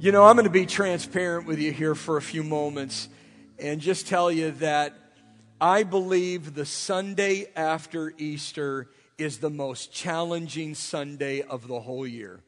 You know, I'm going to be transparent with you here for a few moments and just tell you that I believe the Sunday after Easter is the most challenging Sunday of the whole year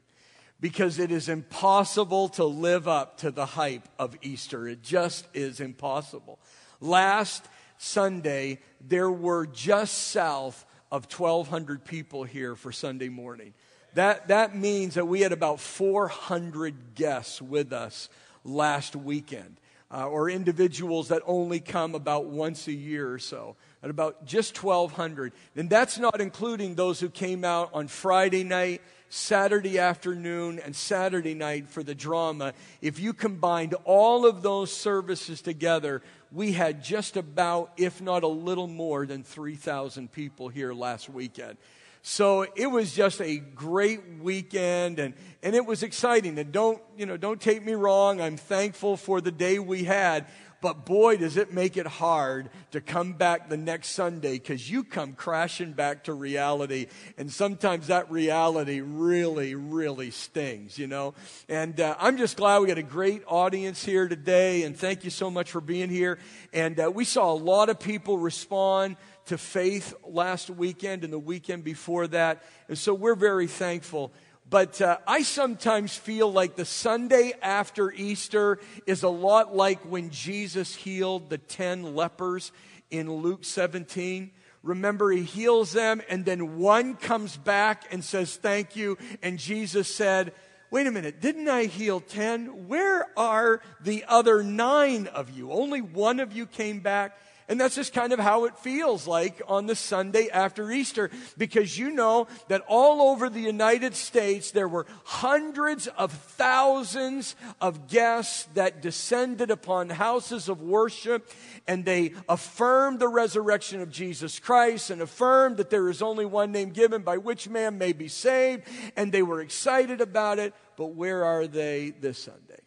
because it is impossible to live up to the hype of Easter. It just is impossible. Last Sunday, there were just south of 1,200 people here for Sunday morning. That, that means that we had about 400 guests with us last weekend, uh, or individuals that only come about once a year or so, at about just 1,200. And that's not including those who came out on Friday night, Saturday afternoon, and Saturday night for the drama. If you combined all of those services together, we had just about, if not a little more than 3,000 people here last weekend. So it was just a great weekend and, and it was exciting. And don't, you know, don't take me wrong. I'm thankful for the day we had. But boy, does it make it hard to come back the next Sunday because you come crashing back to reality. And sometimes that reality really, really stings, you know. And uh, I'm just glad we got a great audience here today. And thank you so much for being here. And uh, we saw a lot of people respond to faith last weekend and the weekend before that. And so we're very thankful. But uh, I sometimes feel like the Sunday after Easter is a lot like when Jesus healed the 10 lepers in Luke 17. Remember, he heals them, and then one comes back and says, Thank you. And Jesus said, Wait a minute, didn't I heal 10? Where are the other nine of you? Only one of you came back. And that's just kind of how it feels like on the Sunday after Easter, because you know that all over the United States there were hundreds of thousands of guests that descended upon houses of worship and they affirmed the resurrection of Jesus Christ and affirmed that there is only one name given by which man may be saved. And they were excited about it. But where are they this Sunday?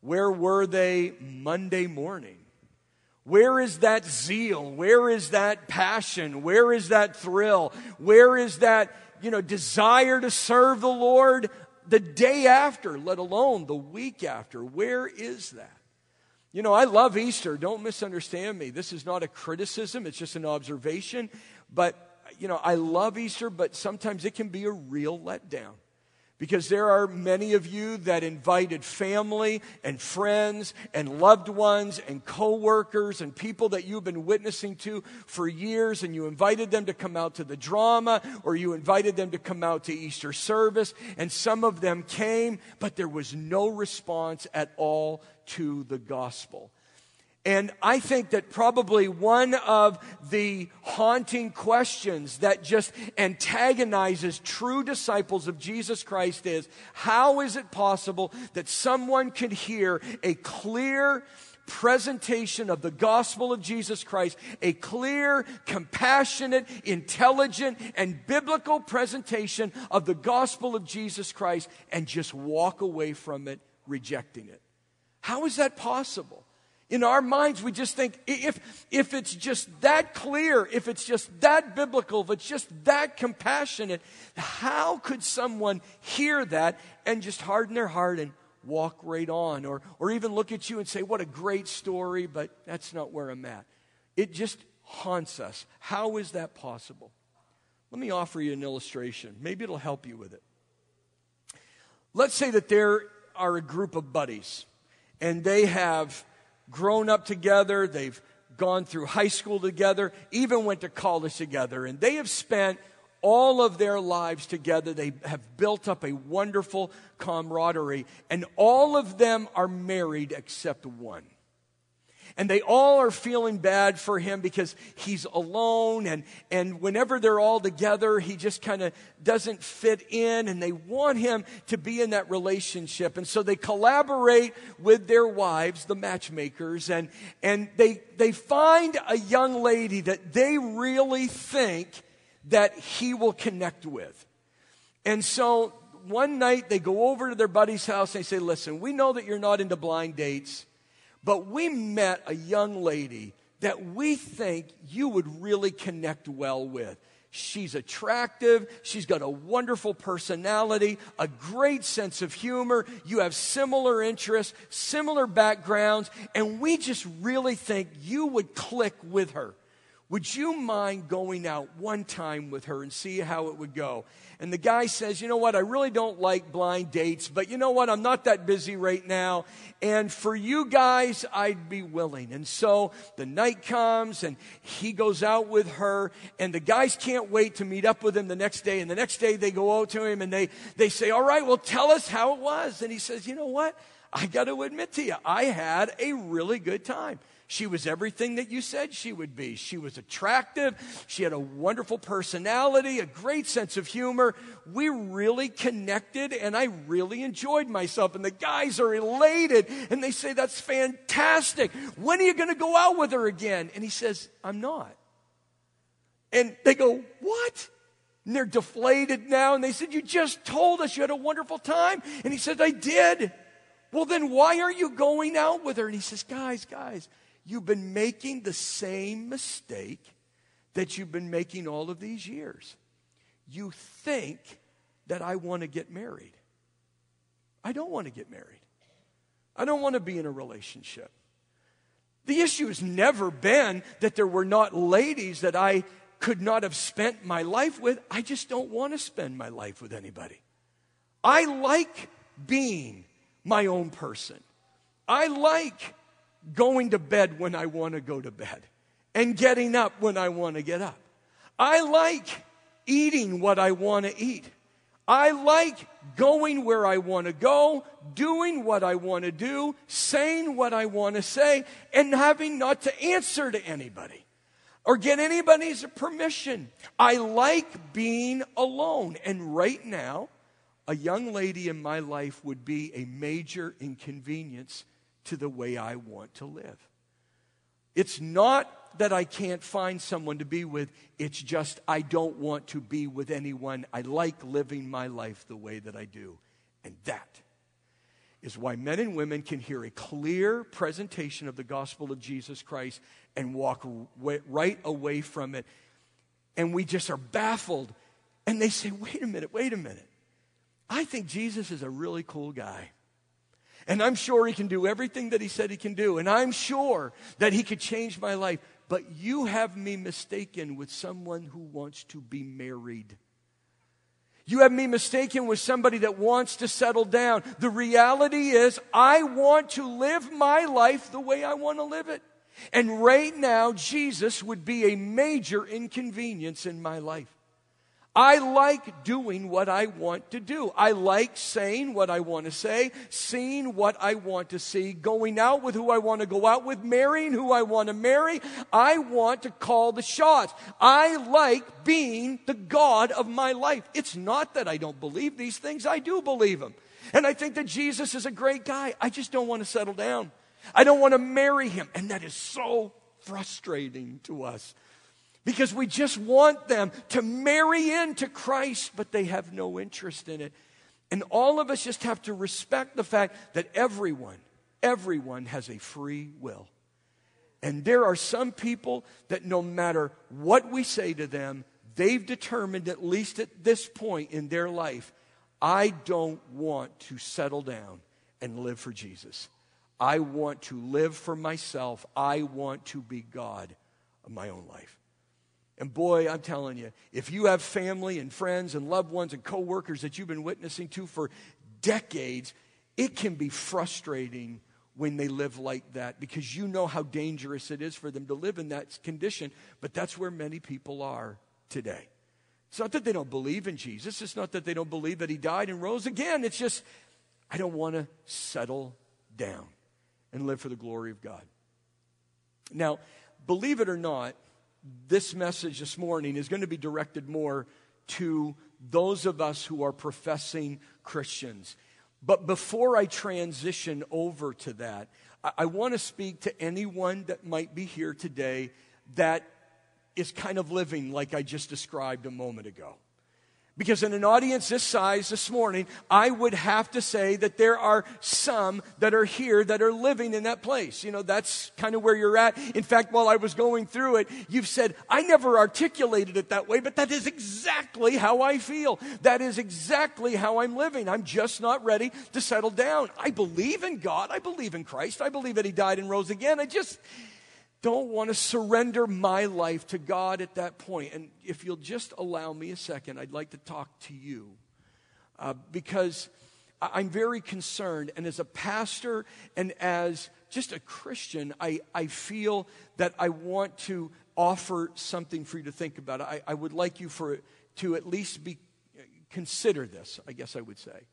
Where were they Monday morning? Where is that zeal? Where is that passion? Where is that thrill? Where is that, you know, desire to serve the Lord the day after, let alone the week after? Where is that? You know, I love Easter. Don't misunderstand me. This is not a criticism, it's just an observation. But, you know, I love Easter, but sometimes it can be a real letdown. Because there are many of you that invited family and friends and loved ones and coworkers and people that you've been witnessing to for years and you invited them to come out to the drama or you invited them to come out to Easter service and some of them came, but there was no response at all to the gospel. And I think that probably one of the haunting questions that just antagonizes true disciples of Jesus Christ is how is it possible that someone could hear a clear presentation of the gospel of Jesus Christ, a clear, compassionate, intelligent, and biblical presentation of the gospel of Jesus Christ, and just walk away from it rejecting it? How is that possible? In our minds, we just think if, if it's just that clear, if it's just that biblical, if it's just that compassionate, how could someone hear that and just harden their heart and walk right on? Or, or even look at you and say, What a great story, but that's not where I'm at. It just haunts us. How is that possible? Let me offer you an illustration. Maybe it'll help you with it. Let's say that there are a group of buddies, and they have grown up together, they've gone through high school together, even went to college together, and they have spent all of their lives together. They have built up a wonderful camaraderie, and all of them are married except one and they all are feeling bad for him because he's alone and, and whenever they're all together he just kind of doesn't fit in and they want him to be in that relationship. And so they collaborate with their wives the matchmakers and, and they, they find a young lady that they really think that he will connect with. And so one night they go over to their buddy's house and they say listen we know that you're not into blind dates but we met a young lady that we think you would really connect well with. She's attractive. She's got a wonderful personality, a great sense of humor. You have similar interests, similar backgrounds, and we just really think you would click with her. Would you mind going out one time with her and see how it would go? And the guy says, You know what? I really don't like blind dates, but you know what? I'm not that busy right now. And for you guys, I'd be willing. And so the night comes and he goes out with her, and the guys can't wait to meet up with him the next day. And the next day they go out to him and they, they say, All right, well, tell us how it was. And he says, You know what? I got to admit to you, I had a really good time. She was everything that you said she would be. She was attractive. She had a wonderful personality, a great sense of humor. We really connected and I really enjoyed myself. And the guys are elated and they say, That's fantastic. When are you going to go out with her again? And he says, I'm not. And they go, What? And they're deflated now. And they said, You just told us you had a wonderful time. And he said, I did. Well, then why are you going out with her? And he says, Guys, guys, you've been making the same mistake that you've been making all of these years. You think that I want to get married. I don't want to get married. I don't want to be in a relationship. The issue has never been that there were not ladies that I could not have spent my life with. I just don't want to spend my life with anybody. I like being my own person. I like going to bed when I want to go to bed and getting up when I want to get up. I like eating what I want to eat. I like going where I want to go, doing what I want to do, saying what I want to say, and having not to answer to anybody or get anybody's permission. I like being alone. And right now, a young lady in my life would be a major inconvenience to the way I want to live. It's not that I can't find someone to be with, it's just I don't want to be with anyone. I like living my life the way that I do. And that is why men and women can hear a clear presentation of the gospel of Jesus Christ and walk right away from it. And we just are baffled. And they say, wait a minute, wait a minute. I think Jesus is a really cool guy. And I'm sure he can do everything that he said he can do. And I'm sure that he could change my life. But you have me mistaken with someone who wants to be married. You have me mistaken with somebody that wants to settle down. The reality is, I want to live my life the way I want to live it. And right now, Jesus would be a major inconvenience in my life. I like doing what I want to do. I like saying what I want to say, seeing what I want to see, going out with who I want to go out with, marrying who I want to marry. I want to call the shots. I like being the God of my life. It's not that I don't believe these things, I do believe them. And I think that Jesus is a great guy. I just don't want to settle down. I don't want to marry him. And that is so frustrating to us because we just want them to marry into Christ, but they have no interest in it. And all of us just have to respect the fact that everyone, everyone has a free will. And there are some people that no matter what we say to them, they've determined, at least at this point in their life, I don't want to settle down and live for Jesus. I want to live for myself. I want to be God of my own life. And boy, I'm telling you, if you have family and friends and loved ones and coworkers that you've been witnessing to for decades, it can be frustrating when they live like that because you know how dangerous it is for them to live in that condition. But that's where many people are today. It's not that they don't believe in Jesus, it's not that they don't believe that he died and rose again. It's just, I don't want to settle down and live for the glory of God. Now, believe it or not, this message this morning is going to be directed more to those of us who are professing Christians. But before I transition over to that, I, I want to speak to anyone that might be here today that is kind of living like I just described a moment ago. Because in an audience this size this morning, I would have to say that there are some that are here that are living in that place. You know, that's kind of where you're at. In fact, while I was going through it, you've said, I never articulated it that way, but that is exactly how I feel. That is exactly how I'm living. I'm just not ready to settle down. I believe in God. I believe in Christ. I believe that He died and rose again. I just, don't want to surrender my life to God at that point. And if you'll just allow me a second, I'd like to talk to you uh, because I'm very concerned. And as a pastor and as just a Christian, I, I feel that I want to offer something for you to think about. I, I would like you for to at least be consider this. I guess I would say.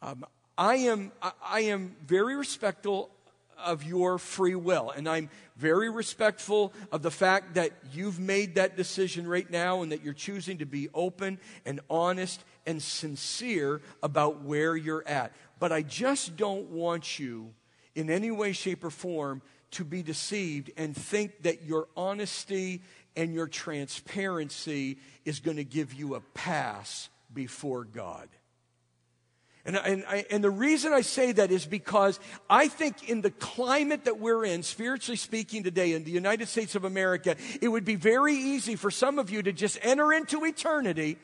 Um, I am I am very respectful of your free will. And I'm very respectful of the fact that you've made that decision right now and that you're choosing to be open and honest and sincere about where you're at. But I just don't want you in any way, shape, or form to be deceived and think that your honesty and your transparency is going to give you a pass before God. And, and, and the reason I say that is because I think in the climate that we're in, spiritually speaking today in the United States of America, it would be very easy for some of you to just enter into eternity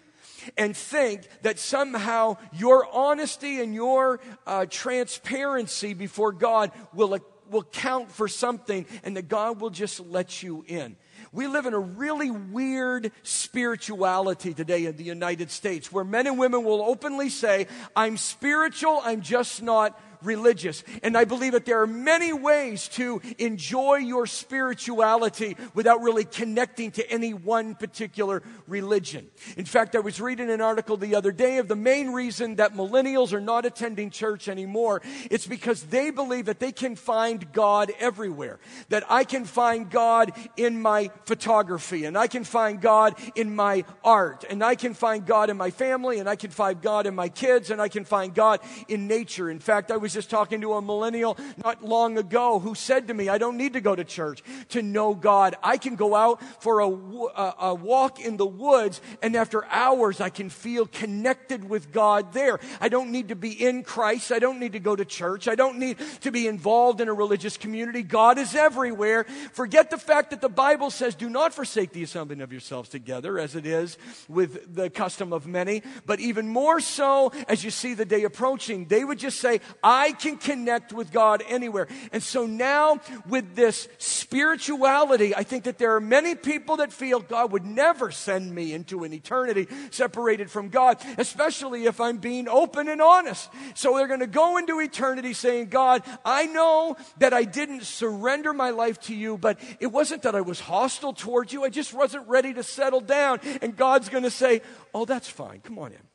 and think that somehow your honesty and your uh, transparency before God will, will count for something and that God will just let you in. We live in a really weird spirituality today in the United States where men and women will openly say, I'm spiritual, I'm just not religious. And I believe that there are many ways to enjoy your spirituality without really connecting to any one particular religion. In fact, I was reading an article the other day of the main reason that millennials are not attending church anymore. It's because they believe that they can find God everywhere. That I can find God in my photography and I can find God in my art and I can find God in my family and I can find God in my kids and I can find God in nature. In fact, I was just talking to a millennial not long ago who said to me, I don't need to go to church to know God. I can go out for a, a, a walk in the woods and after hours I can feel connected with God there. I don't need to be in Christ. I don't need to go to church. I don't need to be involved in a religious community. God is everywhere. Forget the fact that the Bible says, do not forsake the assembling of yourselves together as it is with the custom of many, but even more so as you see the day approaching. They would just say, I I can connect with God anywhere. And so now, with this spirituality, I think that there are many people that feel God would never send me into an eternity separated from God, especially if I'm being open and honest. So they're going to go into eternity saying, God, I know that I didn't surrender my life to you, but it wasn't that I was hostile towards you. I just wasn't ready to settle down. And God's going to say, Oh, that's fine. Come on in.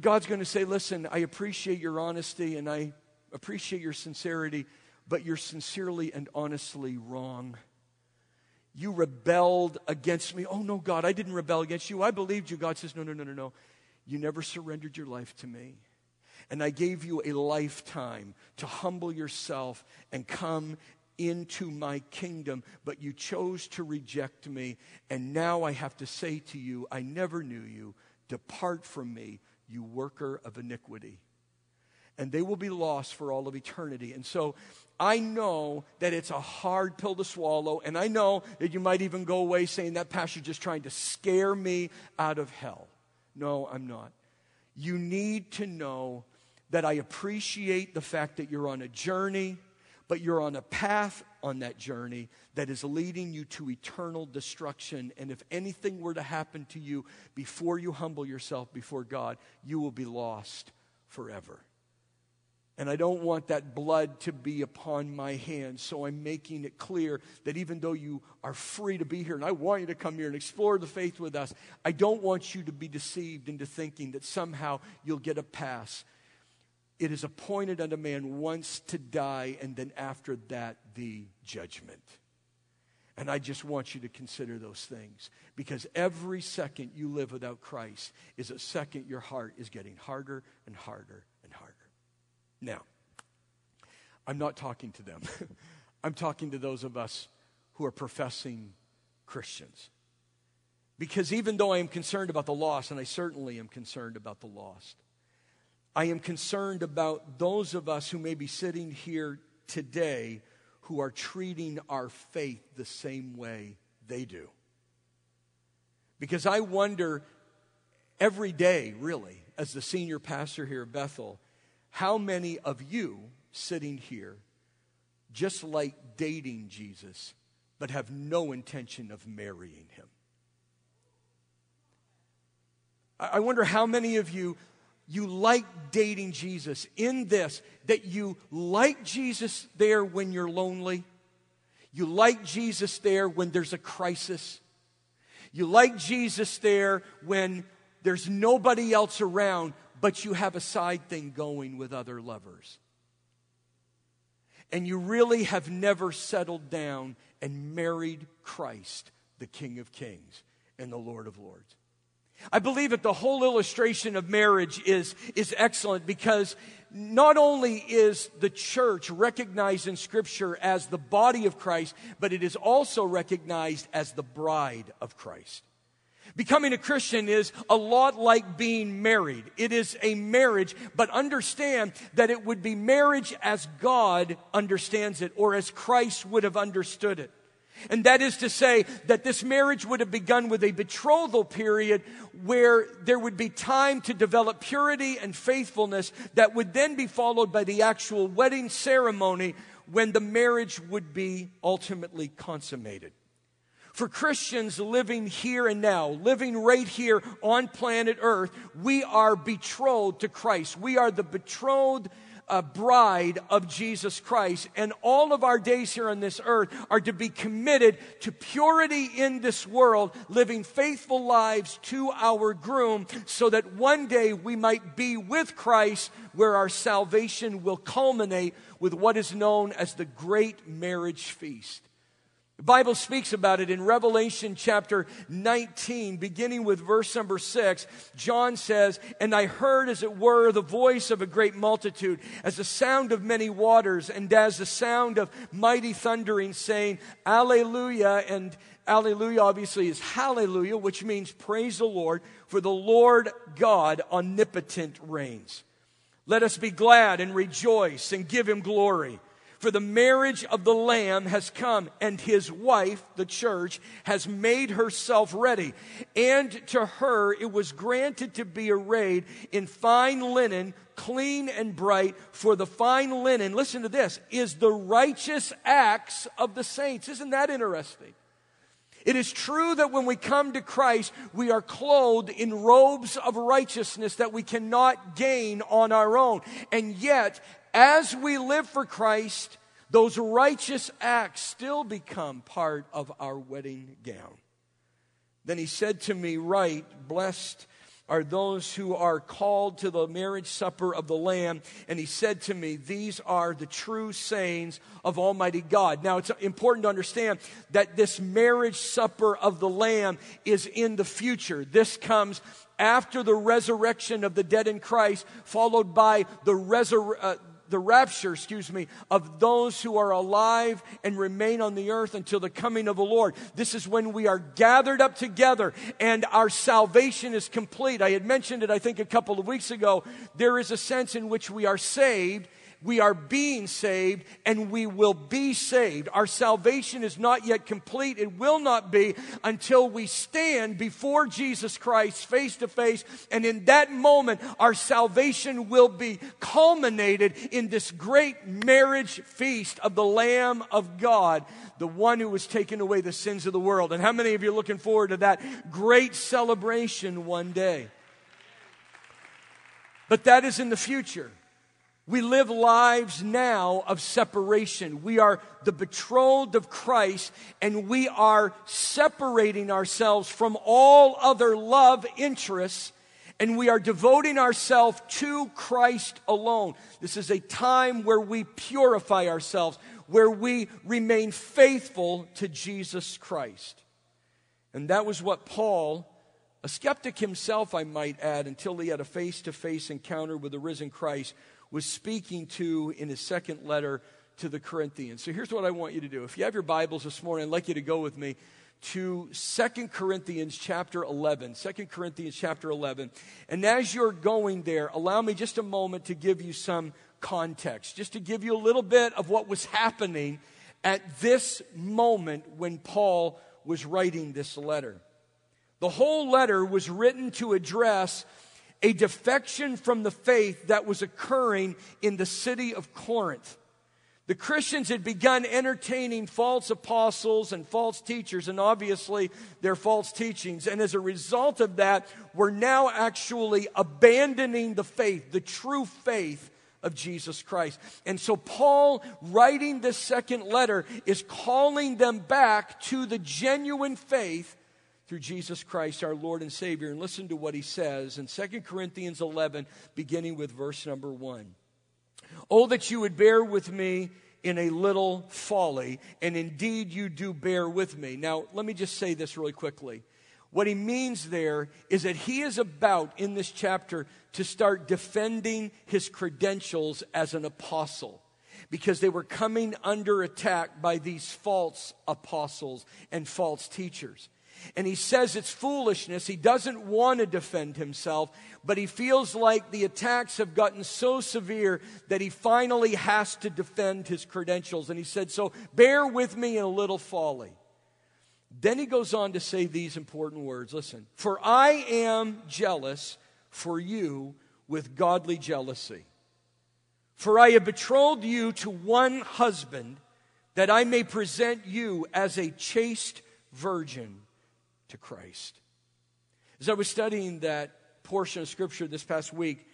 God's going to say, Listen, I appreciate your honesty and I appreciate your sincerity, but you're sincerely and honestly wrong. You rebelled against me. Oh, no, God, I didn't rebel against you. I believed you. God says, No, no, no, no, no. You never surrendered your life to me. And I gave you a lifetime to humble yourself and come into my kingdom, but you chose to reject me. And now I have to say to you, I never knew you. Depart from me, you worker of iniquity. And they will be lost for all of eternity. And so I know that it's a hard pill to swallow, and I know that you might even go away saying that pastor just trying to scare me out of hell. No, I'm not. You need to know that I appreciate the fact that you're on a journey, but you're on a path on that journey that is leading you to eternal destruction. And if anything were to happen to you before you humble yourself before God, you will be lost forever. And I don't want that blood to be upon my hands. So I'm making it clear that even though you are free to be here, and I want you to come here and explore the faith with us, I don't want you to be deceived into thinking that somehow you'll get a pass it is appointed unto man once to die, and then after that, the judgment. And I just want you to consider those things because every second you live without Christ is a second your heart is getting harder and harder and harder. Now, I'm not talking to them, I'm talking to those of us who are professing Christians. Because even though I am concerned about the lost, and I certainly am concerned about the lost, I am concerned about those of us who may be sitting here today who are treating our faith the same way they do. Because I wonder every day, really, as the senior pastor here at Bethel, how many of you sitting here just like dating Jesus, but have no intention of marrying him? I wonder how many of you you like dating Jesus in this that you like Jesus there when you're lonely. You like Jesus there when there's a crisis. You like Jesus there when there's nobody else around, but you have a side thing going with other lovers. And you really have never settled down and married Christ, the King of Kings and the Lord of Lords. I believe that the whole illustration of marriage is, is excellent because not only is the church recognized in Scripture as the body of Christ, but it is also recognized as the bride of Christ. Becoming a Christian is a lot like being married. It is a marriage, but understand that it would be marriage as God understands it or as Christ would have understood it. And that is to say that this marriage would have begun with a betrothal period where there would be time to develop purity and faithfulness that would then be followed by the actual wedding ceremony when the marriage would be ultimately consummated. For Christians living here and now, living right here on planet Earth, we are betrothed to Christ. We are the betrothed a bride of Jesus Christ. And all of our days here on this earth are to be committed to purity in this world, living faithful lives to our groom, so that one day we might be with Christ, where our salvation will culminate with what is known as the great marriage feast. The Bible speaks about it in Revelation chapter 19, beginning with verse number 6. John says, And I heard, as it were, the voice of a great multitude, as the sound of many waters, and as the sound of mighty thundering, saying, Alleluia. And Alleluia obviously is hallelujah, which means praise the Lord, for the Lord God omnipotent reigns. Let us be glad and rejoice and give him glory. For the marriage of the Lamb has come, and his wife, the church, has made herself ready. And to her it was granted to be arrayed in fine linen, clean and bright. For the fine linen, listen to this, is the righteous acts of the saints. Isn't that interesting? It is true that when we come to Christ, we are clothed in robes of righteousness that we cannot gain on our own. And yet, as we live for Christ, those righteous acts still become part of our wedding gown. Then he said to me, Right, blessed are those who are called to the marriage supper of the Lamb. And he said to me, These are the true sayings of Almighty God. Now, it's important to understand that this marriage supper of the Lamb is in the future. This comes after the resurrection of the dead in Christ, followed by the resurrection. Uh, the rapture, excuse me, of those who are alive and remain on the earth until the coming of the Lord. This is when we are gathered up together and our salvation is complete. I had mentioned it, I think, a couple of weeks ago. There is a sense in which we are saved we are being saved and we will be saved. Our salvation is not yet complete. It will not be until we stand before Jesus Christ face to face. And in that moment, our salvation will be culminated in this great marriage feast of the Lamb of God, the one who has taken away the sins of the world. And how many of you are looking forward to that great celebration one day? But that is in the future. We live lives now of separation. We are the betrothed of Christ and we are separating ourselves from all other love interests and we are devoting ourselves to Christ alone. This is a time where we purify ourselves, where we remain faithful to Jesus Christ. And that was what Paul, a skeptic himself, I might add, until he had a face to face encounter with the risen Christ, was speaking to in his second letter to the Corinthians. So here's what I want you to do. If you have your Bibles this morning, I'd like you to go with me to Second Corinthians chapter 11. 2 Corinthians chapter 11. And as you're going there, allow me just a moment to give you some context, just to give you a little bit of what was happening at this moment when Paul was writing this letter. The whole letter was written to address a defection from the faith that was occurring in the city of Corinth. The Christians had begun entertaining false apostles and false teachers, and obviously their false teachings. And as a result of that, we're now actually abandoning the faith, the true faith of Jesus Christ. And so, Paul, writing this second letter, is calling them back to the genuine faith through Jesus Christ, our Lord and Savior. And listen to what he says in 2 Corinthians 11, beginning with verse number 1. Oh, that you would bear with me in a little folly, and indeed you do bear with me. Now, let me just say this really quickly. What he means there is that he is about, in this chapter, to start defending his credentials as an apostle because they were coming under attack by these false apostles and false teachers. And he says it's foolishness. He doesn't want to defend himself, but he feels like the attacks have gotten so severe that he finally has to defend his credentials. And he said, So bear with me in a little folly. Then he goes on to say these important words Listen, for I am jealous for you with godly jealousy. For I have betrothed you to one husband that I may present you as a chaste virgin to Christ. As I was studying that portion of Scripture this past week,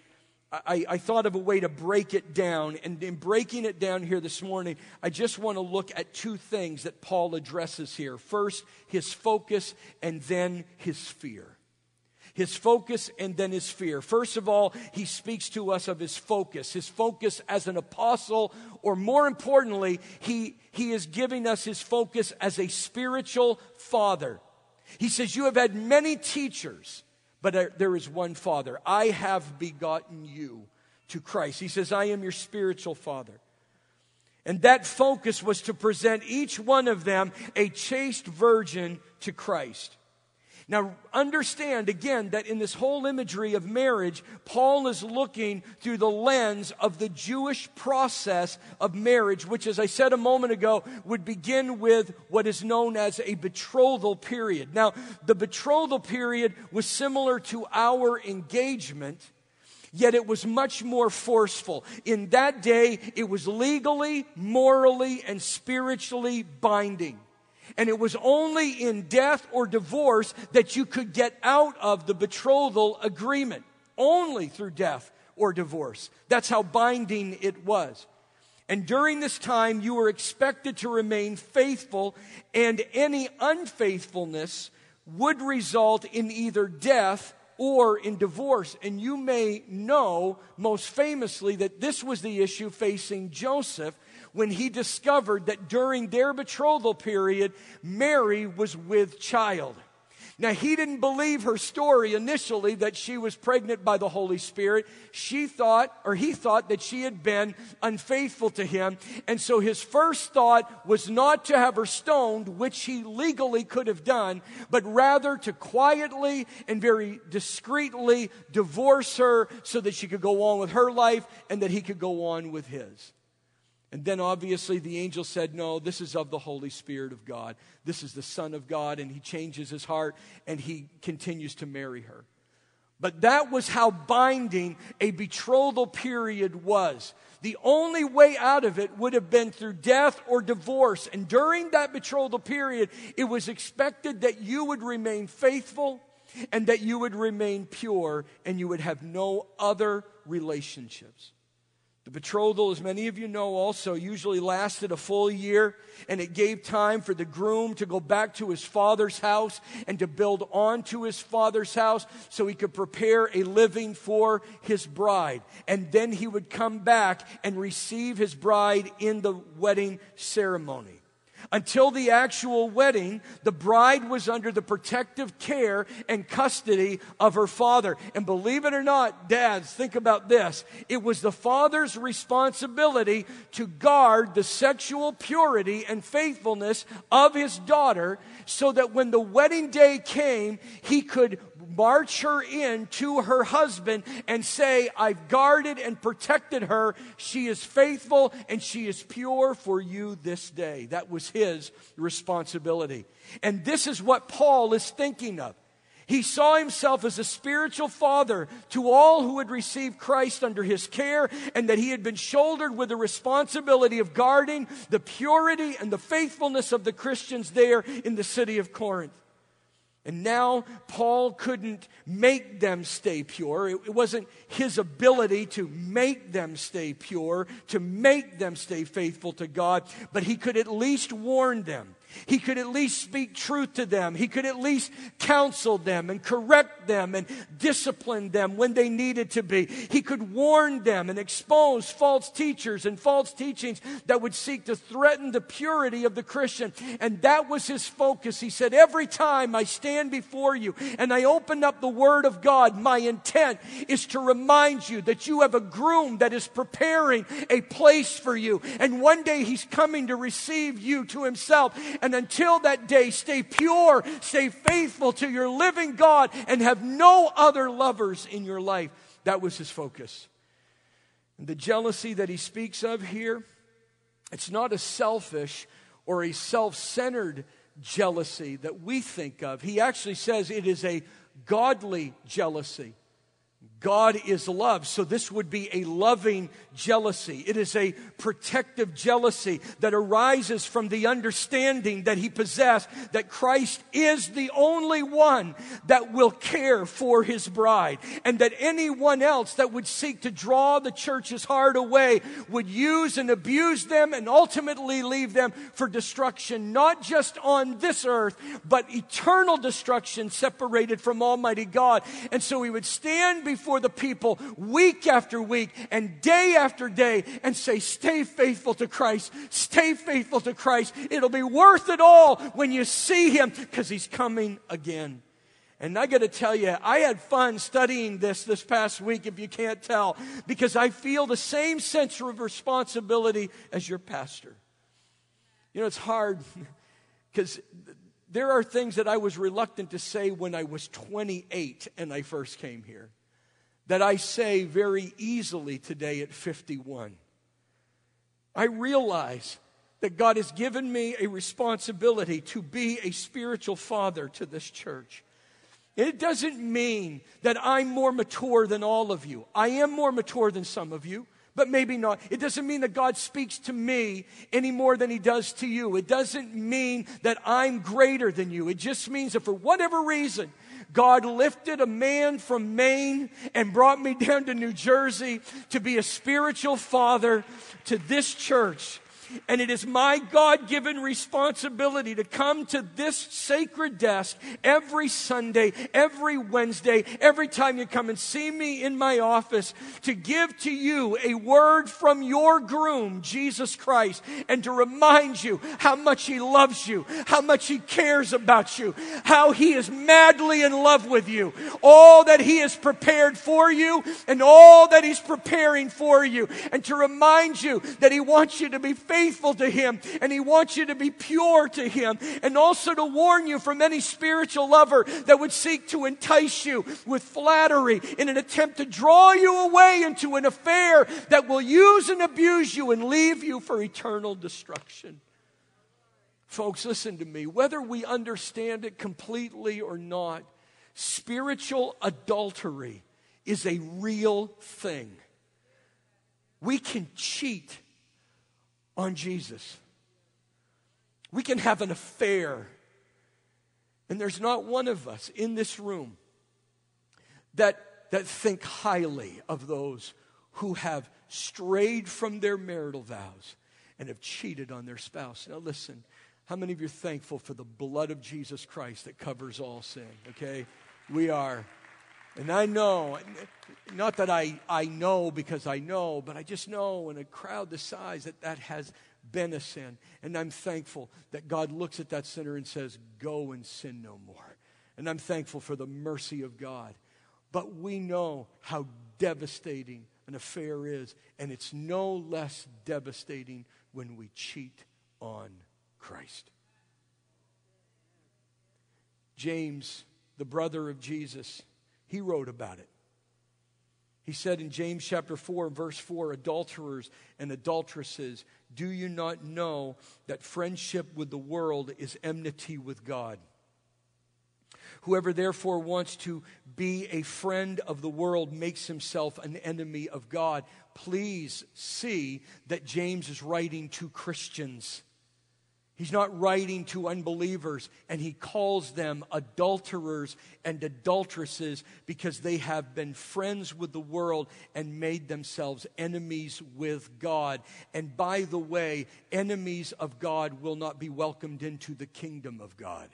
I, I, thought of a way to break it down. And in breaking it down here this morning, I just want to look at two things that Paul addresses here. First, his focus, and then his fear. His focus and then his fear. First of all, he speaks to us of his focus, his focus as an apostle, or more importantly, he, he is giving us his focus as a spiritual father. He says, You have had many teachers, but there is one Father. I have begotten you to Christ. He says, I am your spiritual father. And that focus was to present each one of them a chaste virgin to Christ. Now, understand again that in this whole imagery of marriage, Paul is looking through the lens of the Jewish process of marriage, which, as I said a moment ago, would begin with what is known as a betrothal period. Now, the betrothal period was similar to our engagement. Yet it was much more forceful. In that day, it was legally, morally, and spiritually binding. And it was only in death or divorce that you could get out of the betrothal agreement. Only through death or divorce. That's how binding it was. And during this time, you were expected to remain faithful, and any unfaithfulness would result in either death or in divorce. And you may know most famously that this was the issue facing Joseph when he discovered that during their betrothal period, Mary was with child. Now, he didn't believe her story initially that she was pregnant by the Holy Spirit. She thought, or he thought, that she had been unfaithful to him. And so his first thought was not to have her stoned, which he legally could have done, but rather to quietly and very discreetly divorce her so that she could go on with her life and that he could go on with his. And then obviously the angel said, No, this is of the Holy Spirit of God. This is the Son of God. And he changes his heart and he continues to marry her. But that was how binding a betrothal period was. The only way out of it would have been through death or divorce. And during that betrothal period, it was expected that you would remain faithful and that you would remain pure and you would have no other relationships. The betrothal, as many of you know, also usually lasted a full year, and it gave time for the groom to go back to his father's house and to build onto his father's house so he could prepare a living for his bride. And then he would come back and receive his bride in the wedding ceremony. Until the actual wedding, the bride was under the protective care and custody of her father. And believe it or not, dads, think about this. It was the father's responsibility to guard the sexual purity and faithfulness of his daughter so that when the wedding day came, he could march her in to her husband and say, I've guarded and protected her. She is faithful and she is pure for you this day. That was his responsibility. And this is what Paul is thinking of. He saw himself as a spiritual father to all who had received Christ under his care, and that he had been shouldered with the responsibility of guarding the purity and the faithfulness of the Christians there in the city of Corinth. And now Paul couldn't make them stay pure. It, wasn't his ability to make them stay pure, to make them stay faithful to God, but he could at least warn them. He could at least speak truth to them. He could at least counsel them and correct them and discipline them when they needed to be. He could warn them and expose false teachers and false teachings that would seek to threaten the purity of the Christian. And that was his focus. He said, Every time I stand before you and I open up the Word of God, my intent is to remind you that you have a groom that is preparing a place for you. And one day he's coming to receive you to himself. And until that day, stay pure, stay faithful to your living God, and have no other lovers in your life. That was his focus. And the jealousy that he speaks of here, it's not a selfish or a self centered jealousy that we think of. He actually says it is a godly jealousy. God is love. So this would be a loving jealousy. It is a protective jealousy that arises from the understanding that he possessed that Christ is the only one that will care for his bride and that anyone else that would seek to draw the church's heart away would use and abuse them and ultimately leave them for destruction, not just on this earth, but eternal destruction separated from Almighty God. And so he would stand before before the people week after week and day after day and say, Stay faithful to Christ. Stay faithful to Christ. It'll be worth it all when you see Him because He's coming again. And I got to tell you, I had fun studying this this past week, if you can't tell, because I feel the same sense of responsibility as your pastor. You know, it's hard because there are things that I was reluctant to say when I was 28 and I first came here that I say very easily today at 51. I realize that God has given me a responsibility to be a spiritual father to this church. It doesn't mean that I'm more mature than all of you. I am more mature than some of you, but maybe not. It doesn't mean that God speaks to me any more than he does to you. It doesn't mean that I'm greater than you. It just means that for whatever reason, God lifted a man from Maine and brought me down to New Jersey to be a spiritual father to this church and it is my God given responsibility to come to this sacred desk every Sunday, every Wednesday, every time you come and see me in my office to give to you a word from your groom, Jesus Christ, and to remind you how much He loves you, how much He cares about you, how He is madly in love with you, all that He has prepared for you, and all that He's preparing for you, and to remind you that He wants you to be faithful faithful to Him and He wants you to be pure to Him and also to warn you from any spiritual lover that would seek to entice you with flattery in an attempt to draw you away into an affair that will use and abuse you and leave you for eternal destruction. Folks, listen to me. Whether we understand it completely or not, spiritual adultery is a real thing. We can cheat on Jesus. We can have an affair. And there's not one of us in this room that, that think highly of those who have strayed from their marital vows and have cheated on their spouse. Now, listen, how many of you are thankful for the blood of Jesus Christ that covers all sin? Okay? We are. And I know, not that I, I know because I know, but I just know in a crowd this size that that has been a sin. And I'm thankful that God looks at that sinner and says, Go and sin no more. And I'm thankful for the mercy of God. But we know how devastating an affair is, and it's no less devastating when we cheat on Christ. James, the brother of Jesus, he wrote about it. He said in James chapter 4, verse 4 adulterers and adulteresses, do you not know that friendship with the world is enmity with God? Whoever therefore wants to be a friend of the world makes himself an enemy of God. Please see that James is writing to Christians. He's not writing to unbelievers, and he calls them adulterers and adulteresses because they have been friends with the world and made themselves enemies with God. And by the way, enemies of God will not be welcomed into the kingdom of God.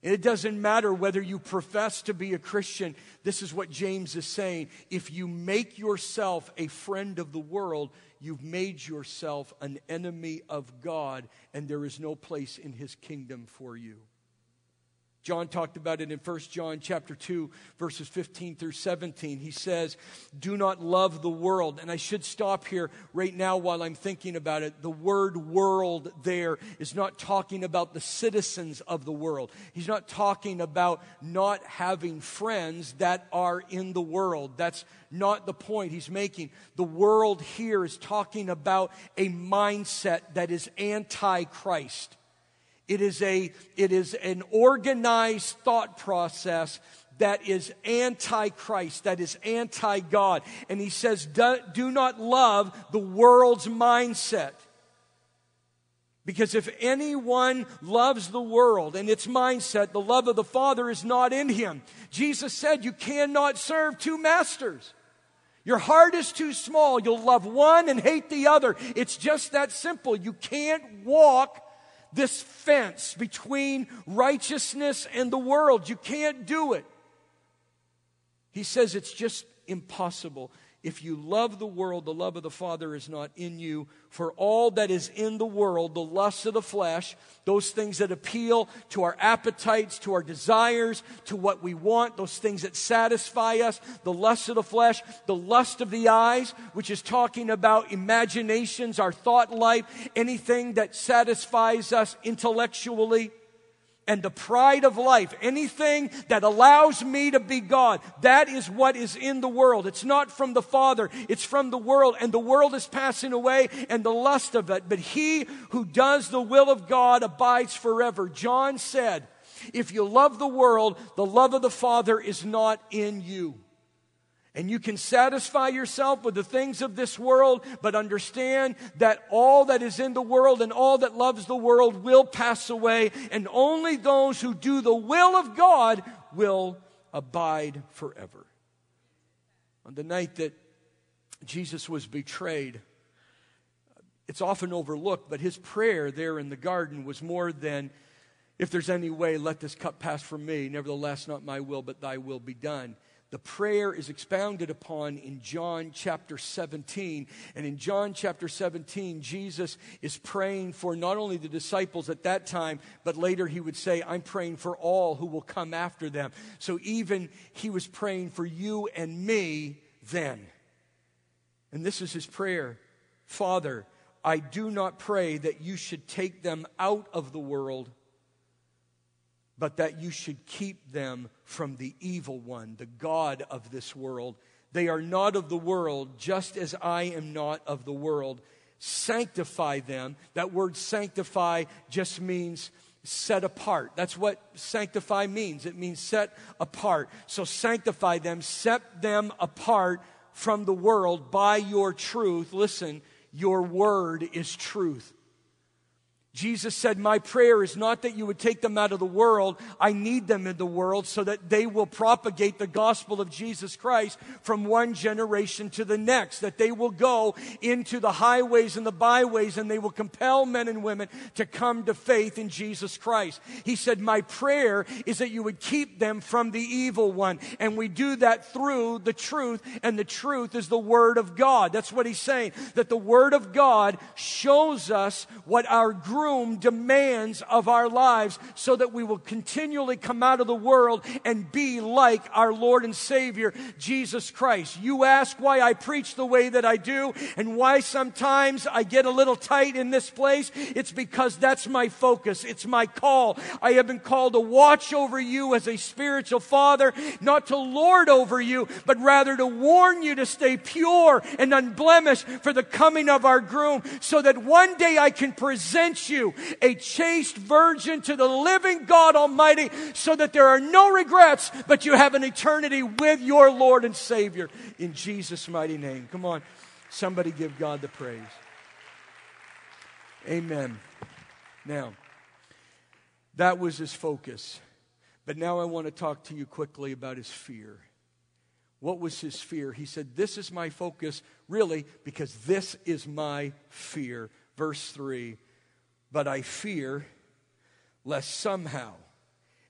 It doesn't matter whether you profess to be a Christian. This is what James is saying. If you make yourself a friend of the world, you've made yourself an enemy of God, and there is no place in his kingdom for you. John talked about it in 1 John chapter 2 verses 15 through 17. He says, "Do not love the world." And I should stop here right now while I'm thinking about it. The word world there is not talking about the citizens of the world. He's not talking about not having friends that are in the world. That's not the point he's making. The world here is talking about a mindset that is anti Christ. It is, a, it is an organized thought process that is anti Christ, that is anti God. And he says, do, do not love the world's mindset. Because if anyone loves the world and its mindset, the love of the Father is not in him. Jesus said, You cannot serve two masters. Your heart is too small. You'll love one and hate the other. It's just that simple. You can't walk this fence between righteousness and the world. You can't do it. He says it's just impossible. If you love the world, the love of the Father is not in you. For all that is in the world, the lust of the flesh, those things that appeal to our appetites, to our desires, to what we want, those things that satisfy us, the lust of the flesh, the lust of the eyes, which is talking about imaginations, our thought life, anything that satisfies us intellectually and the pride of life, anything that allows me to be God, that is what is in the world. It's not from the Father, it's from the world, and the world is passing away and the lust of it. But he who does the will of God abides forever. John said, If you love the world, the love of the Father is not in you. And you can satisfy yourself with the things of this world, but understand that all that is in the world and all that loves the world will pass away, and only those who do the will of God will abide forever. On the night that Jesus was betrayed, it's often overlooked, but his prayer there in the garden was more than, if there's any way, let this cup pass from me. Nevertheless, not my will, but thy will be done the prayer is expounded upon in John chapter 17. And in John chapter 17, Jesus is praying for not only the disciples at that time, but later he would say, I'm praying for all who will come after them. So even he was praying for you and me then. And this is his prayer Father, I do not pray that you should take them out of the world but that you should keep them from the evil one, the God of this world. They are not of the world, just as I am not of the world. Sanctify them. That word sanctify just means set apart. That's what sanctify means. It means set apart. So sanctify them, set them apart from the world by your truth. Listen, your word is truth. Jesus said, My prayer is not that you would take them out of the world. I need them in the world so that they will propagate the gospel of Jesus Christ from one generation to the next. That they will go into the highways and the byways and they will compel men and women to come to faith in Jesus Christ. He said, My prayer is that you would keep them from the evil one. And we do that through the truth, and the truth is the Word of God. That's what he's saying. That the Word of God shows us what our group demands of our lives so that we will continually come out of the world and be like our Lord and Savior, Jesus Christ. You ask why I preach the way that I do and why sometimes I get a little tight in this place. It's because that's my focus. It's my call. I have been called to watch over you as a spiritual father, not to lord over you, but rather to warn you to stay pure and unblemished for the coming of our groom so that one day I can present you a chaste virgin to the living God Almighty so that there are no regrets, but you have an eternity with your Lord and Savior in Jesus' mighty name. Come on, somebody give God the praise. Amen. Now, that was his focus. But now I want to talk to you quickly about his fear. What was his fear? He said, This is my focus, really, because this is my fear. Verse 3 but I fear lest somehow,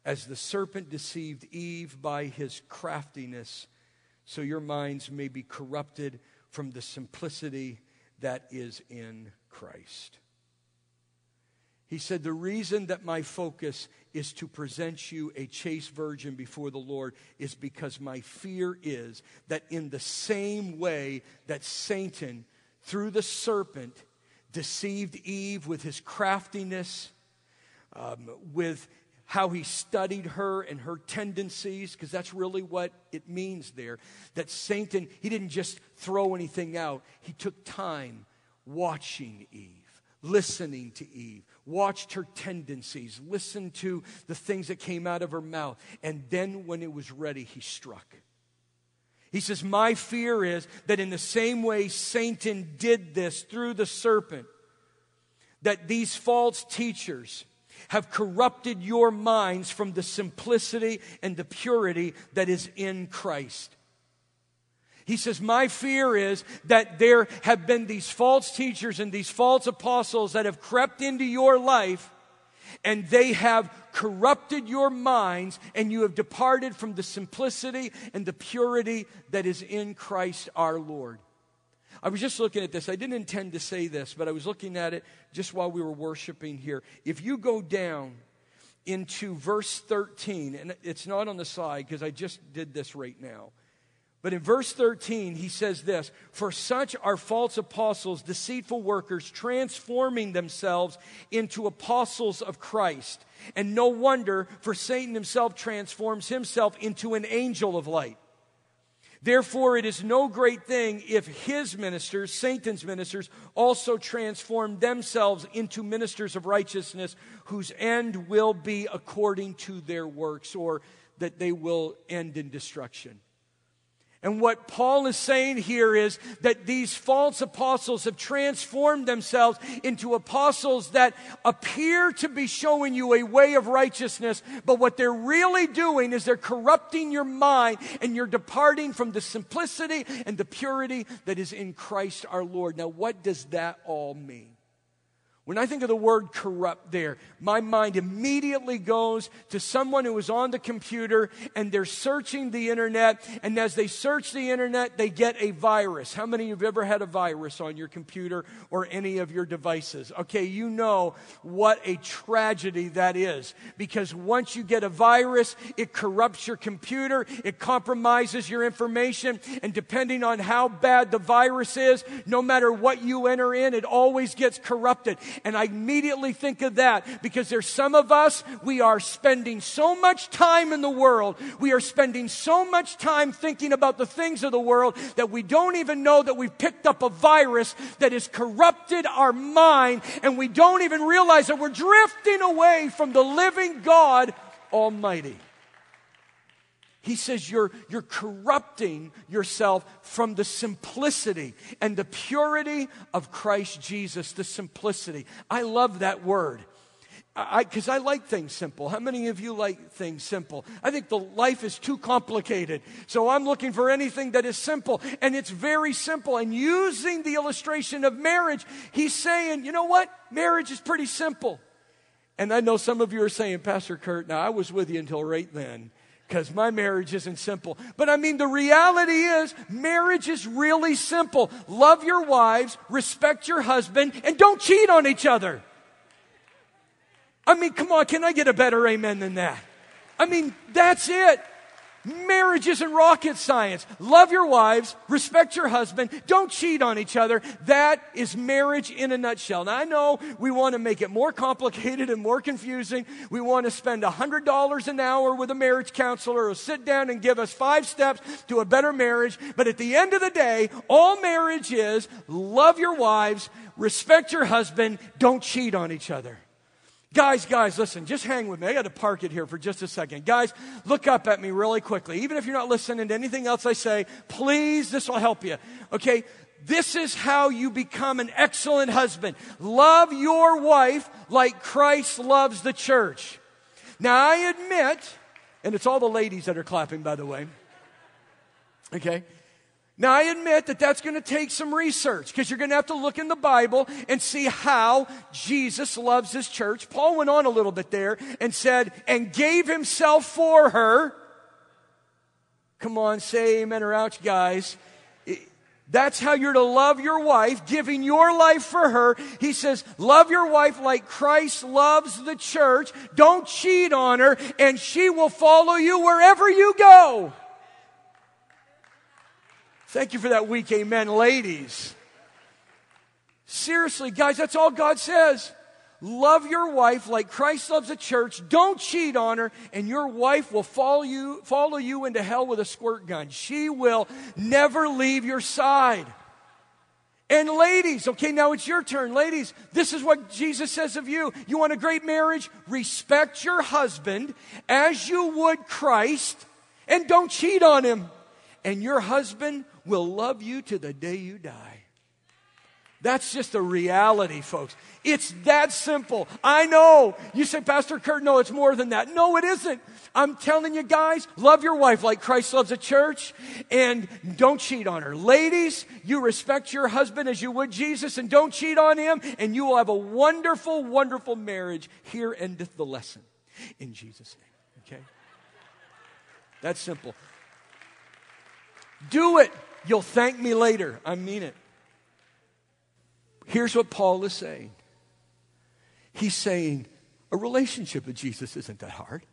as the serpent deceived Eve by his craftiness, so your minds may be corrupted from the simplicity that is in Christ. He said, The reason that my focus is to present you a chaste virgin before the Lord is because my fear is that in the same way that Satan, through the serpent, deceived Eve with his craftiness, um, with how he studied her and her tendencies, because that's really what it means there. That Satan, he didn't just throw anything out, he took time watching Eve. Listening to Eve, watched her tendencies, listened to the things that came out of her mouth, and then when it was ready, he struck. He says, My fear is that in the same way Satan did this through the serpent, that these false teachers have corrupted your minds from the simplicity and the purity that is in Christ. He says, My fear is that there have been these false teachers and these false apostles that have crept into your life and they have corrupted your minds and you have departed from the simplicity and the purity that is in Christ our Lord. I was just looking at this. I didn't intend to say this, but I was looking at it just while we were worshiping here. If you go down into verse 13, and it's not on the side because I just did this right now. But in verse 13, he says this For such are false apostles, deceitful workers, transforming themselves into apostles of Christ. And no wonder, for Satan himself transforms himself into an angel of light. Therefore, it is no great thing if his ministers, Satan's ministers, also transform themselves into ministers of righteousness, whose end will be according to their works, or that they will end in destruction. And what Paul is saying here is that these false apostles have transformed themselves into apostles that appear to be showing you a way of righteousness, but what they're really doing is they're corrupting your mind and you're departing from the simplicity and the purity that is in Christ our Lord. Now, what does that all mean? When I think of the word corrupt there, my mind immediately goes to someone who is on the computer and they're searching the internet. And as they search the internet, they get a virus. How many of you have ever had a virus on your computer or any of your devices? Okay, you know what a tragedy that is. Because once you get a virus, it corrupts your computer, it compromises your information. And depending on how bad the virus is, no matter what you enter in, it always gets corrupted. And I immediately think of that because there's some of us, we are spending so much time in the world. We are spending so much time thinking about the things of the world that we don't even know that we've picked up a virus that has corrupted our mind and we don't even realize that we're drifting away from the living God Almighty. He says you're, you're corrupting yourself from the simplicity and the purity of Christ Jesus, the simplicity. I love that word because I, I, like things simple. How many of you like things simple? I think the life is too complicated. So I'm looking for anything that is simple. And it's very simple. And using the illustration of marriage, he's saying, you know what? Marriage is pretty simple. And I know some of you are saying, Pastor Kurt, now I was with you until right then because my marriage isn't simple. But I mean, the reality is, marriage is really simple. Love your wives, respect your husband, and don't cheat on each other. I mean, come on, can I get a better amen than that? I mean, that's it. Marriage isn't rocket science. Love your wives, respect your husband, don't cheat on each other. That is marriage in a nutshell. Now, I know we want to make it more complicated and more confusing. We want to spend $100 an hour with a marriage counselor or sit down and give us five steps to a better marriage. But at the end of the day, all marriage is love your wives, respect your husband, don't cheat on each other. Guys, guys, listen, just hang with me. I got to park it here for just a second. Guys, look up at me really quickly. Even if you're not listening to anything else I say, please, this will help you. Okay? This is how you become an excellent husband. Love your wife like Christ loves the church. Now, I admit, and it's all the ladies that are clapping, by the way. Okay? Now, I admit that that's going to take some research because you're going to have to look in the Bible and see how Jesus loves his church. Paul went on a little bit there and said, and gave himself for her. Come on, say amen or ouch, guys. That's how you're to love your wife, giving your life for her. He says, love your wife like Christ loves the church. Don't cheat on her, and she will follow you wherever you go. Thank you for that week, amen, ladies. Seriously, guys, that's all God says. Love your wife like Christ loves the church. Don't cheat on her, and your wife will follow you, follow you into hell with a squirt gun. She will never leave your side. And ladies, okay, now it's your turn. Ladies, this is what Jesus says of you. You want a great marriage? Respect your husband as you would Christ, and don't cheat on him. And your husband will love you to the day you die. That's just a reality, folks. It's that simple. I know. You say, Pastor Kurt, no, it's more than that. No, it isn't. I'm telling you guys, love your wife like Christ loves a church and don't cheat on her. Ladies, you respect your husband as you would Jesus and don't cheat on him and you will have a wonderful, wonderful marriage. Here endeth the lesson in Jesus' name. Okay? That's simple. Do it. You'll thank me later. I mean it. Here's what Paul is saying He's saying a relationship with Jesus isn't that hard.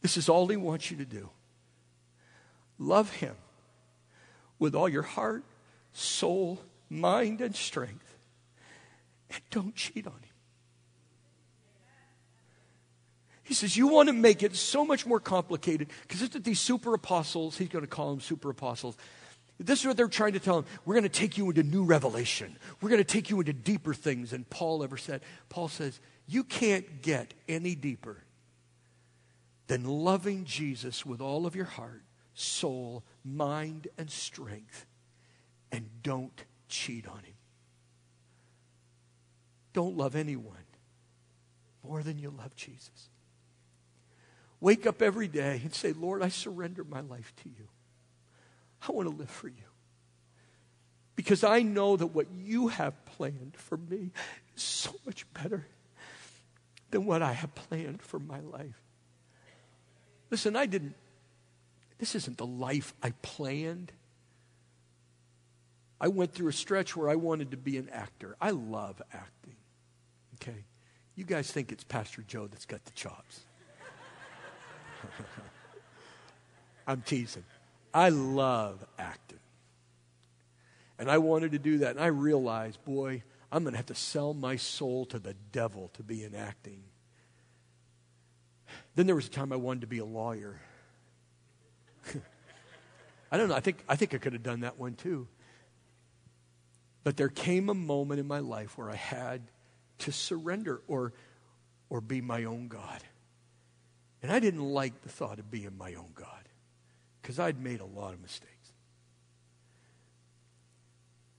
This is all he wants you to do. Love him with all your heart, soul, mind, and strength. And don't cheat on him. He says, You want to make it so much more complicated because it's these super apostles, he's going to call them super apostles. This is what they're trying to tell him. We're going to take you into new revelation. We're going to take you into deeper things than Paul ever said. Paul says, You can't get any deeper than loving Jesus with all of your heart, soul, mind, and strength. And don't cheat on him. Don't love anyone more than you love Jesus. Wake up every day and say, Lord, I surrender my life to you. I want to live for you. Because I know that what you have planned for me is so much better than what I have planned for my life. Listen, I didn't, this isn't the life I planned. I went through a stretch where I wanted to be an actor. I love acting. Okay? You guys think it's Pastor Joe that's got the chops. I'm teasing. I love acting. And I wanted to do that. And I realized, boy, I'm going to have to sell my soul to the devil to be in acting. Then there was a time I wanted to be a lawyer. I don't know. I think, I think I could have done that one too. But there came a moment in my life where I had to surrender or, or be my own God. And I didn't like the thought of being my own God because I'd made a lot of mistakes.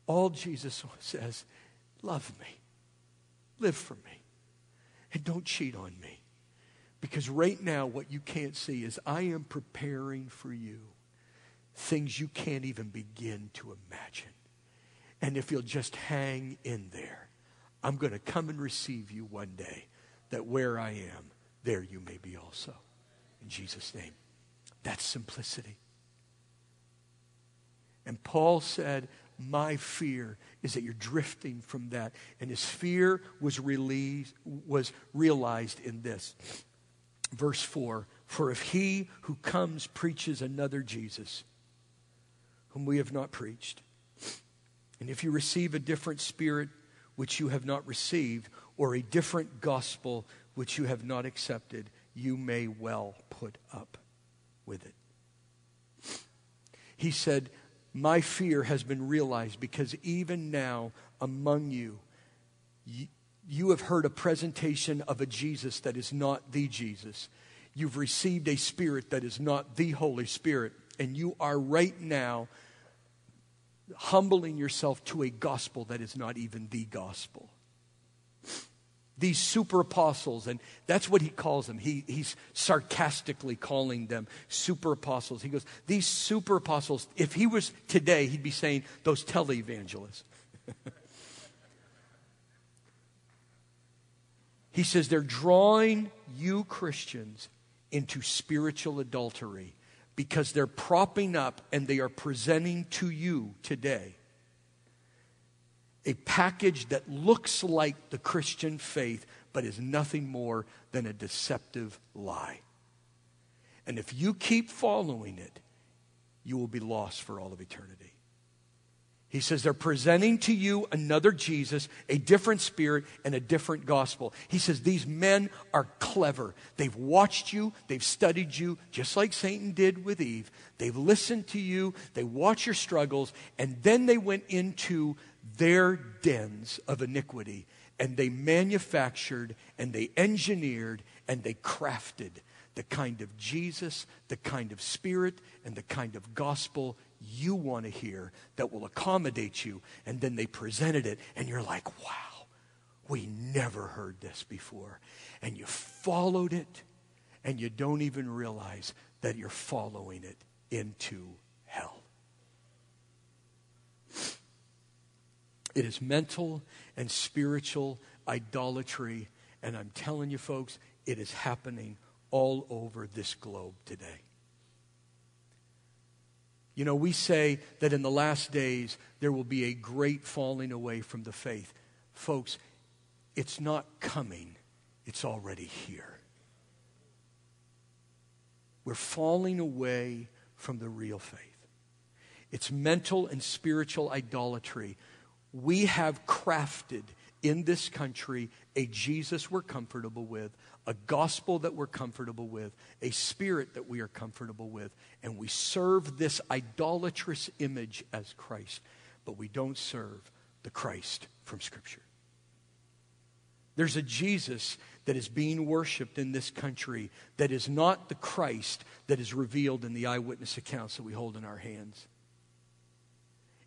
All Jesus says, love me, live for me, and don't cheat on me. Because right now, what you can't see is I am preparing for you things you can't even begin to imagine. And if you'll just hang in there, I'm going to come and receive you one day, that where I am, there you may be also. In Jesus' name. That's simplicity. And Paul said, My fear is that you're drifting from that. And his fear was, released, was realized in this. Verse 4 For if he who comes preaches another Jesus, whom we have not preached, and if you receive a different spirit which you have not received, or a different gospel which you have not accepted, you may well put up with it. He said, My fear has been realized because even now among you, you have heard a presentation of a Jesus that is not the Jesus. You've received a spirit that is not the Holy Spirit. And you are right now humbling yourself to a gospel that is not even the gospel. These super apostles, and that's what he calls them. He, he's sarcastically calling them super apostles. He goes, These super apostles, if he was today, he'd be saying, Those televangelists. he says, They're drawing you Christians into spiritual adultery because they're propping up and they are presenting to you today a package that looks like the Christian faith, but is nothing more than a deceptive lie. And if you keep following it, you will be lost for all of eternity. He says they're presenting to you another Jesus, a different spirit, and a different gospel. He says these men are clever. They've watched you, they've studied you, just like Satan did with Eve. They've listened to you, they watch your struggles, and then they went into their dens of iniquity and they manufactured and they engineered and they crafted the kind of Jesus, the kind of spirit, and the kind of gospel you want to hear that will accommodate you. And then they presented it, and you're like, wow, we never heard this before. And you followed it, and you don't even realize that you're following it into hell. It is mental and spiritual idolatry. And I'm telling you, folks, it is happening all over this globe today. You know, we say that in the last days there will be a great falling away from the faith. Folks, it's not coming, it's already here. We're falling away from the real faith. It's mental and spiritual idolatry. We have crafted in this country a Jesus we're comfortable with, a gospel that we're comfortable with, a spirit that we are comfortable with, and we serve this idolatrous image as Christ, but we don't serve the Christ from Scripture. There's a Jesus that is being worshiped in this country that is not the Christ that is revealed in the eyewitness accounts that we hold in our hands.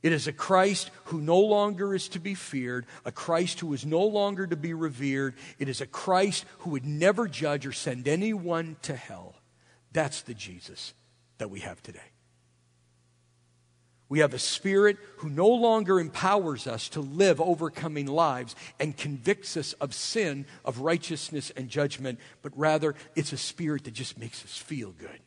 It is a Christ who no longer is to be feared, a Christ who is no longer to be revered. It is a Christ who would never judge or send anyone to hell. That's the Jesus that we have today. We have a spirit who no longer empowers us to live overcoming lives and convicts us of sin, of righteousness, and judgment, but rather it's a spirit that just makes us feel good.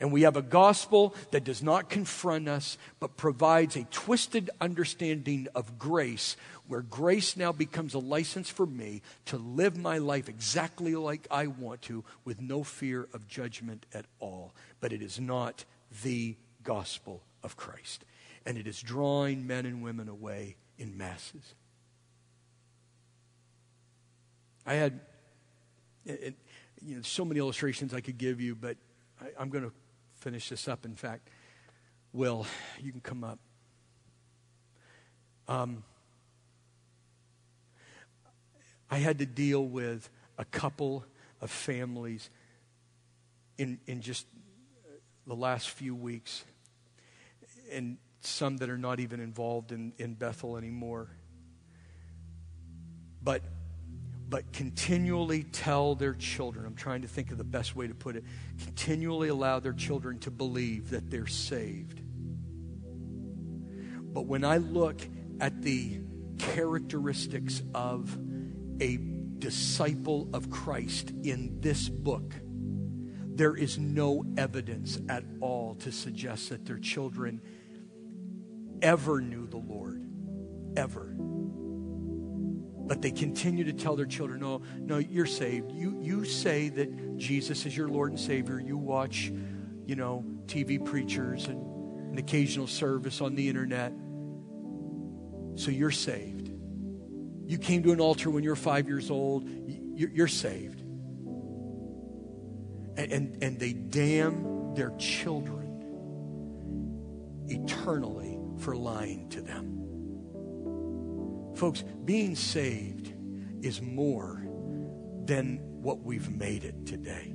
And we have a gospel that does not confront us, but provides a twisted understanding of grace, where grace now becomes a license for me to live my life exactly like I want to, with no fear of judgment at all. But it is not the gospel of Christ. And it is drawing men and women away in masses. I had it, you know, so many illustrations I could give you, but I, I'm going to finish this up. In fact, Will, you can come up. Um, I had to deal with a couple of families in, in just the last few weeks, and some that are not even involved in, in Bethel anymore. But but continually tell their children, I'm trying to think of the best way to put it, continually allow their children to believe that they're saved. But when I look at the characteristics of a disciple of Christ in this book, there is no evidence at all to suggest that their children ever knew the Lord. Ever. But they continue to tell their children, no, no, you're saved. You, you say that Jesus is your Lord and Savior. You watch, you know, TV preachers and an occasional service on the internet. So you're saved. You came to an altar when you were five years old. You're, saved. And, and, and they damn their children eternally for lying to them. Folks, being saved is more than what we've made it today.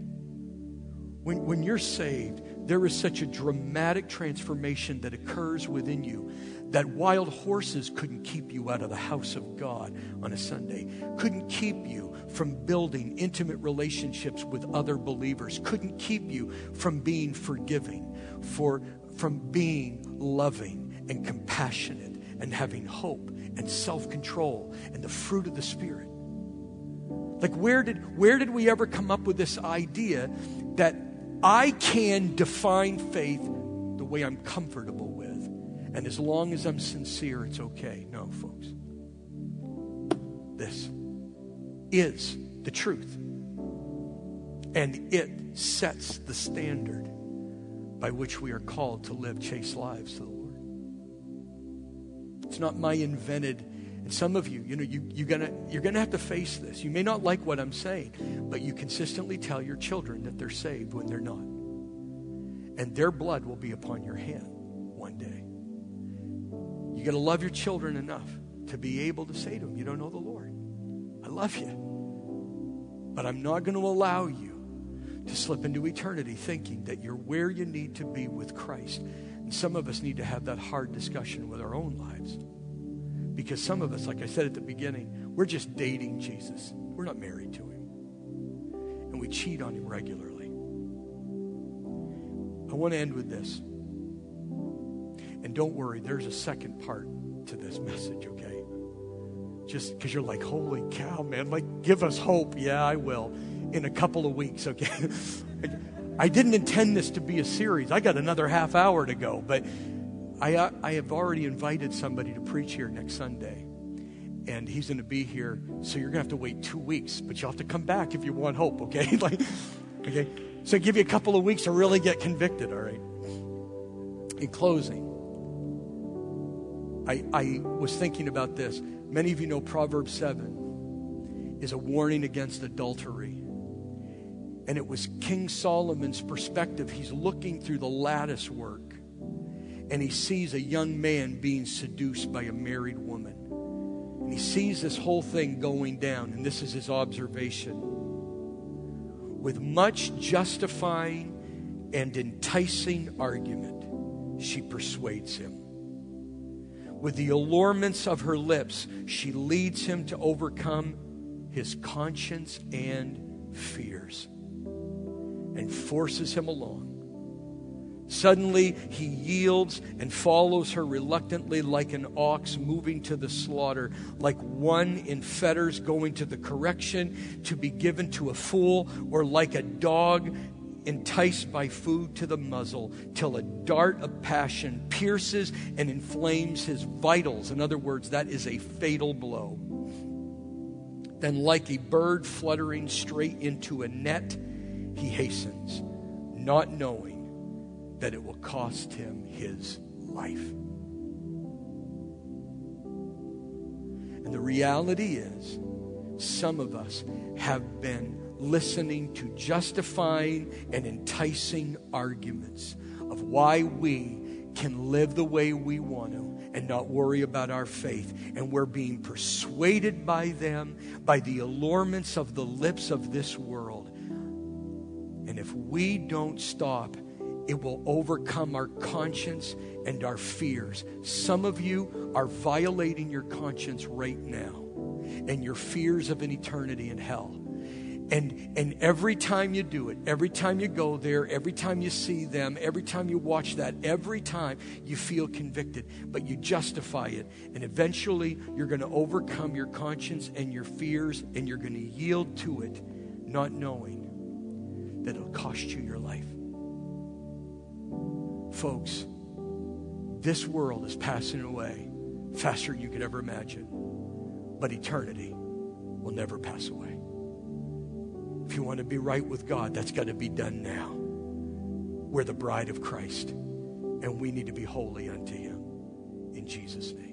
When, when you're saved, there is such a dramatic transformation that occurs within you that wild horses couldn't keep you out of the house of God on a Sunday, couldn't keep you from building intimate relationships with other believers, couldn't keep you from being forgiving, for, from being loving and compassionate and having hope and self-control and the fruit of the spirit. Like where did where did we ever come up with this idea that i can define faith the way i'm comfortable with? And as long as i'm sincere it's okay. No folks. This is the truth. And it sets the standard by which we are called to live chaste lives to the. It's not my invented. And some of you, you know, you, you're gonna you're gonna have to face this. You may not like what I'm saying, but you consistently tell your children that they're saved when they're not. And their blood will be upon your hand one day. You gotta love your children enough to be able to say to them, You don't know the Lord. I love you. But I'm not going to allow you to slip into eternity thinking that you're where you need to be with Christ. And some of us need to have that hard discussion with our own lives. Because some of us, like I said at the beginning, we're just dating Jesus. We're not married to him. And we cheat on him regularly. I want to end with this. And don't worry, there's a second part to this message, okay? Just because you're like, holy cow, man, like, give us hope. Yeah, I will in a couple of weeks, okay? I didn't intend this to be a series. I got another half hour to go, but I, uh, I have already invited somebody to preach here next Sunday. And he's going to be here, so you're going to have to wait two weeks, but you'll have to come back if you want hope, okay? like, okay? So I give you a couple of weeks to really get convicted, all right? In closing, I, I was thinking about this. Many of you know Proverbs 7 is a warning against adultery. And it was King Solomon's perspective. He's looking through the lattice work and he sees a young man being seduced by a married woman. And he sees this whole thing going down, and this is his observation. With much justifying and enticing argument, she persuades him. With the allurements of her lips, she leads him to overcome his conscience and fears and forces him along. Suddenly, he yields and follows her reluctantly like an ox moving to the slaughter, like one in fetters going to the correction to be given to a fool, or like a dog enticed by food to the muzzle, till a dart of passion pierces and inflames his vitals. In other words, that is a fatal blow. Then, like a bird fluttering straight into a net, he hastens, not knowing that it will cost him his life. And the reality is, some of us have been listening to justifying and enticing arguments of why we can live the way we want to and not worry about our faith. And we're being persuaded by them, by the allurements of the lips of this world And if we don't stop, it will overcome our conscience and our fears. Some of you are violating your conscience right now and your fears of an eternity in hell. And, and every time you do it, every time you go there, every time you see them, every time you watch that, every time you feel convicted, but you justify it. And eventually you're going to overcome your conscience and your fears and you're going to yield to it, not knowing that it'll cost you your life. Folks, this world is passing away faster than you could ever imagine, but eternity will never pass away. If you want to be right with God, that's got to be done now. We're the bride of Christ, and we need to be holy unto Him. In Jesus' name.